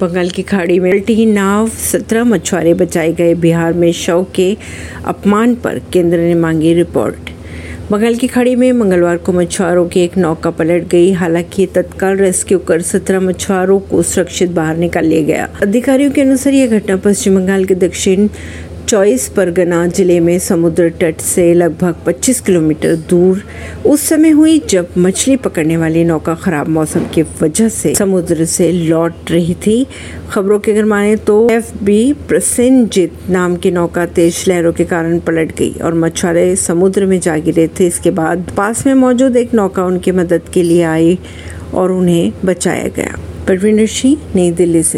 बंगाल की खाड़ी में उल्टी नाव सत्रह मछुआरे बचाए गए। बिहार में शव के अपमान पर केंद्र ने मांगी रिपोर्ट। बंगाल की खाड़ी में मंगलवार को मछुआरों की एक नौका पलट गई। हालाँकि तत्काल रेस्क्यू कर सत्रह मछुआरों को सुरक्षित बाहर निकाल लिया गया। अधिकारियों के अनुसार यह घटना पश्चिम बंगाल के दक्षिण चौबीस परगना ज़िले में समुद्र तट से लगभग 25 किलोमीटर दूर उस समय हुई जब मछली पकड़ने वाली नौका खराब मौसम की वजह से समुद्र से लौट रही थी। खबरों के अगर माने तो एफ़ बी प्रसेनजित नाम की नौका तेज लहरों के कारण पलट गई और मछुआरे समुद्र में जा गिरे थे। इसके बाद पास में मौजूद एक नौका उनकी मदद के लिए आई और उन्हें बचाया गया। परवीन सिंह नई दिल्ली से।